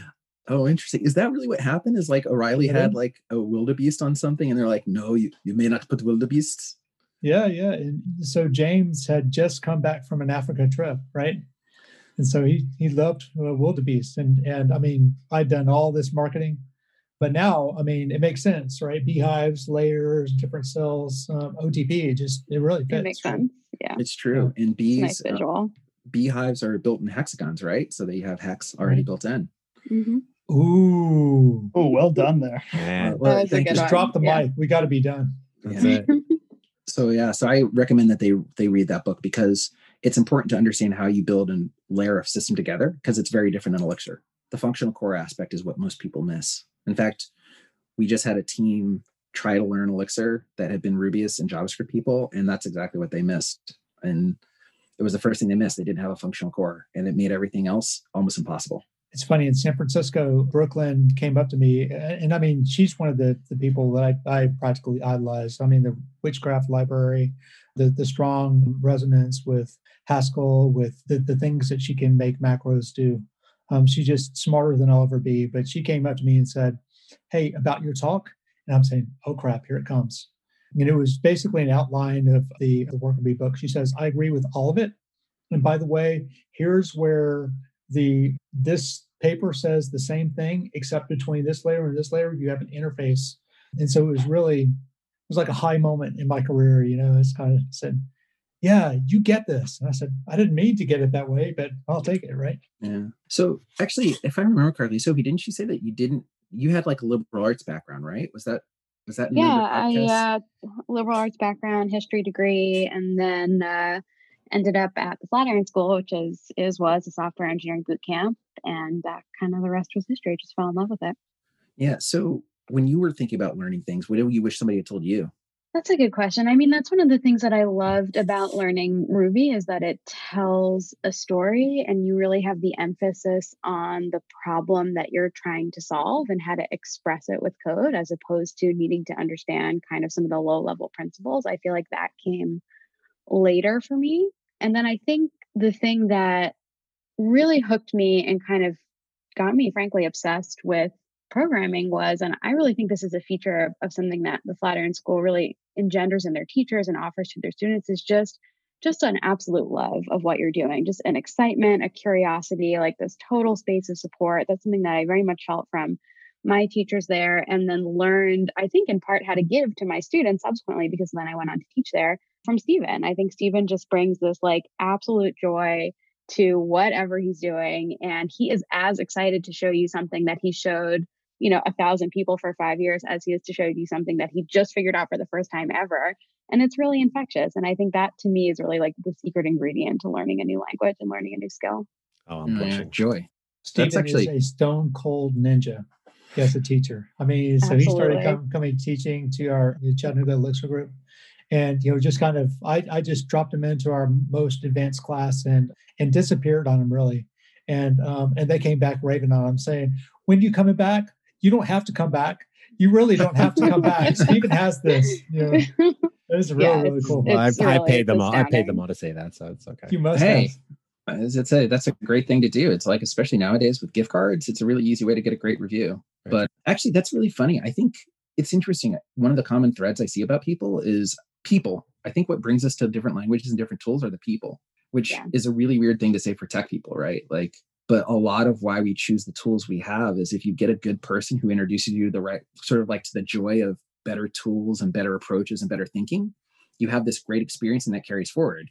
oh, interesting. Is that really what happened? Is like O'Reilly It had like a wildebeest on something, and they're like, no, you, you may not put wildebeests. Yeah, yeah. And so James had just come back from an Africa trip, right? And so he he loved uh, wildebeest, and and I mean I'd done all this marketing, but now I mean it makes sense, right? Beehives, layers, different cells, um, OTP. It just it really fits. It makes sense. Yeah. It's true. And Nice bees, uh, beehives are built in hexagons, right? So they have hex already Right. built in. hmm Ooh, Oh, well done there. Man, Uh, well, thank just one. drop the Yeah. mic. We got to be done. that's Yeah. it. so yeah so i recommend that they they read that book because it's important to understand how you build and layer a system together because it's very different than elixir the functional core aspect is what most people miss in fact we just had a team try to learn elixir that had been rubyist and javascript people and that's exactly what they missed and it was the first thing they missed they didn't have a functional core and it made everything else almost impossible it's funny in San Francisco, Brooklyn came up to me, and, and I mean, she's one of the, the people that I, I practically idolize. I mean, the Witchcraft Library, the the strong resonance with Haskell, with the, the things that she can make macros do. Um, she's just smarter than I'll ever be. But she came up to me and said, "Hey, about your talk," and I'm saying, "Oh crap, here it comes." Mean, it was basically an outline of the, the Worker Bee book. She says, "I agree with all of it." And by the way, here's where the this paper says the same thing except between this layer and this layer you have an interface and so it was really it was like a high moment in my career you know it's kind of said yeah you get this and i said i didn't mean to get it that way but i'll take it right yeah so actually if i remember correctly sophie didn't you say that you didn't you had like a liberal arts background right was that was that in one of Yeah, I podcasts? uh, liberal arts background, history degree, and then uh, ended up at the Flatiron School, which is is was a software engineering boot camp, and uh, kind of the rest was history. Just fell in love with it. Yeah. So when you were thinking about learning things, what do you wish somebody had told you? That's a good question. I mean, that's one of the things that I loved about learning Ruby is that it tells a story and you really have the emphasis on the problem that you're trying to solve and how to express it with code as opposed to needing to understand kind of some of the low level principles. I feel like that came later for me. And then I think the thing that really hooked me and kind of got me, frankly, obsessed with programming was, and I really think this is a feature of, of something that the Flatiron School really engenders in their teachers and offers to their students is just just an absolute love of what you're doing, just an excitement, a curiosity, like this total space of support. That's something that I very much felt from my teachers there, and then learned, I think, in part how to give to my students subsequently, because then I went on to teach there from Stephen. I think Stephen just brings this like absolute joy to whatever he's doing. And he is as excited to show you something that he showed, you know, a thousand people for five years as he is to show you something that he just figured out for the first time ever. And it's really infectious. And I think that to me is really like the secret ingredient to learning a new language and learning a new skill. Oh, I'm Mm, yeah, blushing. joy. Stephen actually- is a stone cold ninja as a teacher. I mean, so he started com- coming teaching to our Chattanooga Elixir group. And you know, just kind of I, I just dropped him into our most advanced class and and disappeared on him really. And um, and they came back raving on him, saying, When are you coming back? You don't have to come back. You really don't have to come back. Stephen has this. You know, it was really, Yeah, really cool. Well, I, It's I paid them all. I paid them all to say that, so it's okay. You must Hey. have. As it's a, that's a great thing to do. It's like, especially nowadays with gift cards, it's a really easy way to get a great review. Right. But actually, that's really funny. I think it's interesting. One of the common threads I see about people is people, I think what brings us to different languages and different tools are the people, which Yeah. is a really weird thing to say for tech people, right? Like, but a lot of why we choose the tools we have is if you get a good person who introduces you to the right sort of like to the joy of better tools and better approaches and better thinking, you have this great experience and that carries forward.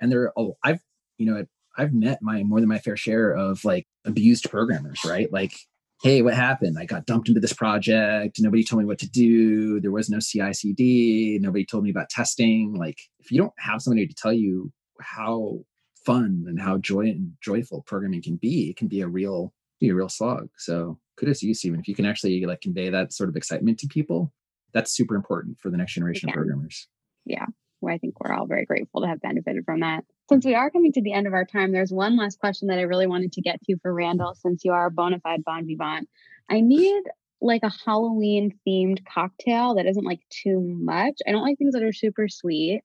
And there, oh, I've, you know, I've met my more than my fair share of like abused programmers, right? Like, hey, what happened? I got dumped into this project. Nobody told me what to do. There was no CI CD. Nobody told me about testing. Like, if you don't have somebody to tell you how fun and how joy and joyful programming can be, it can be a real, be a real slog. So kudos to you, Stephen. If you can actually like convey that sort of excitement to people, that's super important for the next generation of programmers. Well, I think we're all very grateful to have benefited from that. Since we are coming to the end of our time, there's one last question that I really wanted to get to for Randall, since you are a bona fide bon vivant. I need like a Halloween themed cocktail that isn't like too much. I don't like things that are super sweet.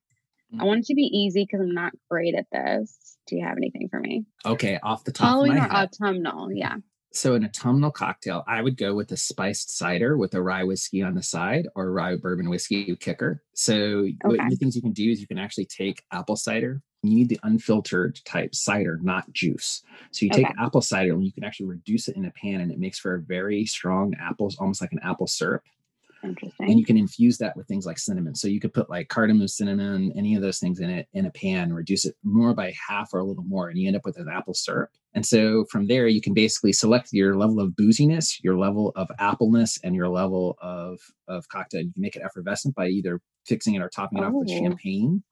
Mm. I want it to be easy because I'm not great at this. Do you have anything for me? Okay, off the top Halloween of my head. autumnal? Yeah. So an autumnal cocktail, I would go with a spiced cider with a rye whiskey on the side or rye bourbon whiskey kicker. So what the things you can do is you can actually take apple cider. You need the unfiltered type cider, not juice. So you take Okay. apple cider and you can actually reduce it in a pan and it makes for a very strong apples, almost like an apple syrup. And you can infuse that with things like cinnamon. So you could put like cardamom, cinnamon, any of those things in it in a pan, reduce it more by half or a little more, and you end up with an apple syrup. And so from there, you can basically select your level of booziness, your level of appleness, and your level of of cocktail. You can make it effervescent by either fixing it or topping it off with Oh. champagne,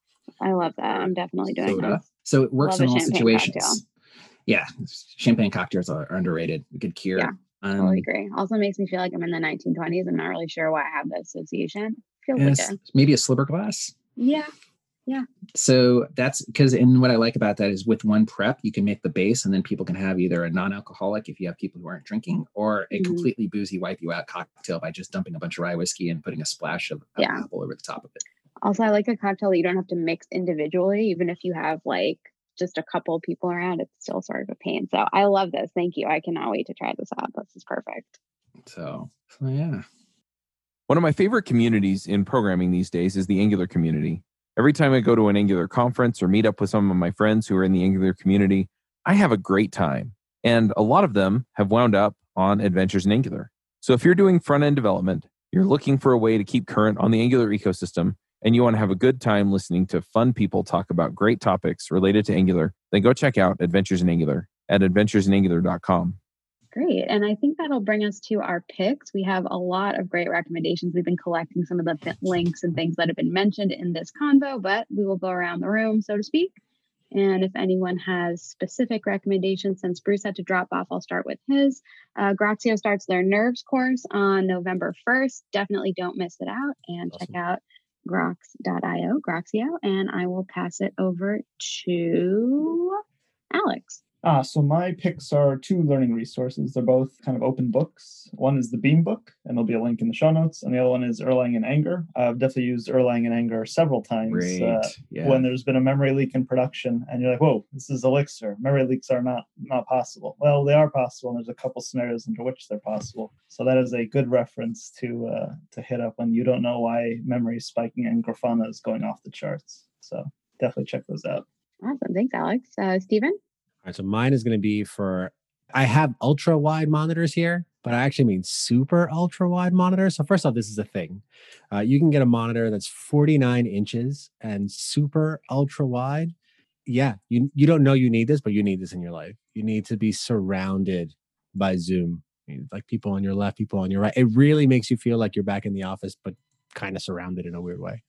I love that. I'm definitely doing soda. this. So it works Love in all situations. cocktail. Yeah, champagne cocktails are, are underrated. Good cure. Yeah, Um, Totally agree. Also makes me feel like I'm in the 1920s. I'm not really sure why I have the association. Feels like a maybe a slipper glass. yeah. Yeah. So that's because, and what I like about that is with one prep, you can make the base, and then people can have either a non alcoholic if you have people who aren't drinking, or a Mhm. completely boozy wipe you out cocktail by just dumping a bunch of rye whiskey and putting a splash of, of Yeah. apple over the top of it. Also, I like a cocktail that you don't have to mix individually, even if you have like just a couple people around. It's still sort of a pain. So I love this. Thank you. I cannot wait to try this out. This is perfect. So, so yeah. One of my favorite communities in programming these days is the Angular community. Every time I go to an Angular conference or meet up with some of my friends who are in the Angular community, I have a great time. And a lot of them have wound up on Adventures in Angular. So if you're doing front end development, you're looking for a way to keep current on the Angular ecosystem, and you want to have a good time listening to fun people talk about great topics related to Angular, then go check out Adventures in Angular at adventuresinangular.com. Great. And I think that'll bring us to our picks. We have a lot of great recommendations. We've been collecting some of the links and things that have been mentioned in this convo, but we will go around the room, so to speak. And if anyone has specific recommendations, since Bruce had to drop off, I'll start with his. Uh, Groxio starts their nerves course on November 1st. Definitely don't miss it out and check out grox.io, Groxio, and I will pass it over to Alex. Ah, so my picks are two learning resources. They're both kind of open books. One is the Beam book, and there'll be a link in the show notes. And the other one is Erlang in Anger. I've definitely used Erlang in Anger several times. Great. uh, yeah. when there's been a memory leak in production and you're like, whoa, this is Elixir. Memory leaks are not not possible. Well, they are possible, and there's a couple scenarios under which they're possible. So that is a good reference to uh, to hit up when you don't know why memory is spiking and Grafana is going off the charts. So definitely check those out. Awesome. Thanks, Alex. Uh, Steven? All right, so mine is going to be for I have ultra wide monitors here, but I actually mean super ultra wide monitors. So first off, this is a thing. Uh, you can get a monitor that's 49 inches and super ultra wide. Yeah, you you don't know you need this, but you need this in your life. You need to be surrounded by Zoom, like people on your left, people on your right. It really makes you feel like you're back in the office, but kind of surrounded in a weird way.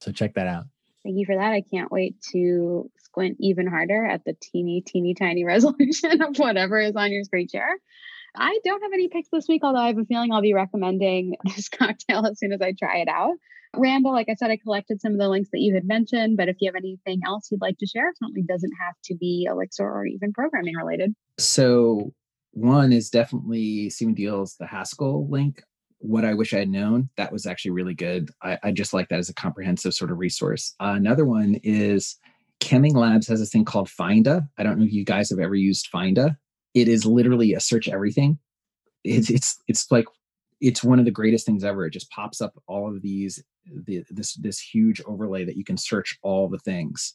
So check that out. Thank you for that. I can't wait to squint even harder at the teeny, teeny, tiny resolution of whatever is on your screen share. I don't have any picks this week, although I have a feeling I'll be recommending this cocktail as soon as I try it out. Randall, like I said, I collected some of the links that you had mentioned, but if you have anything else you'd like to share, it certainly doesn't have to be Elixir or even programming related. So one is definitely Stephen Deal's the Haskell link. What I wish I had known that was actually really good. I, I just like that as a comprehensive sort of resource. Uh, another one is Keming Labs has this thing called Finda. I don't know if you guys have ever used Finda. It is literally a search everything. It's it's it's like it's one of the greatest things ever. It just pops up all of these the, this this huge overlay that you can search all the things.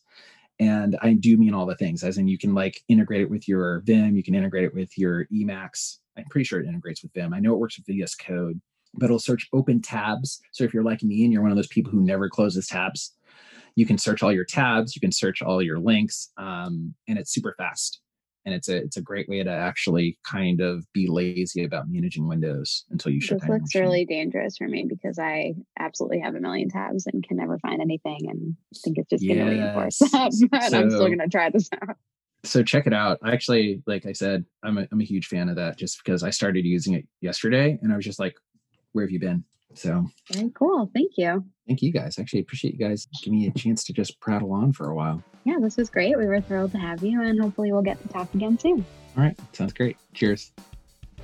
And I do mean all the things, as in you can like integrate it with your Vim, you can integrate it with your Emacs. I'm pretty sure it integrates with Vim. I know it works with VS Code, but it'll search open tabs. So if you're like me and you're one of those people who never closes tabs, you can search all your tabs, you can search all your links, um, and it's super fast and it's a it's a great way to actually kind of be lazy about managing windows until you shut this looks really dangerous for me because i absolutely have a million tabs and can never find anything and think it's just yes. going to reinforce that but so, i'm still going to try this out so check it out I actually like i said I'm a, I'm a huge fan of that just because i started using it yesterday and i was just like where have you been so very cool thank you thank you guys actually appreciate you guys giving me a chance to just prattle on for a while yeah, this was great. We were thrilled to have you, and hopefully, we'll get to talk again soon. All right. Sounds great. Cheers.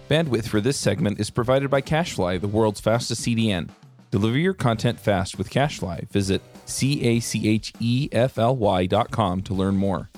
Bandwidth for this segment is provided by CacheFly, the world's fastest CDN. Deliver your content fast with CacheFly. Visit C A C H E F L Y dot com to learn more.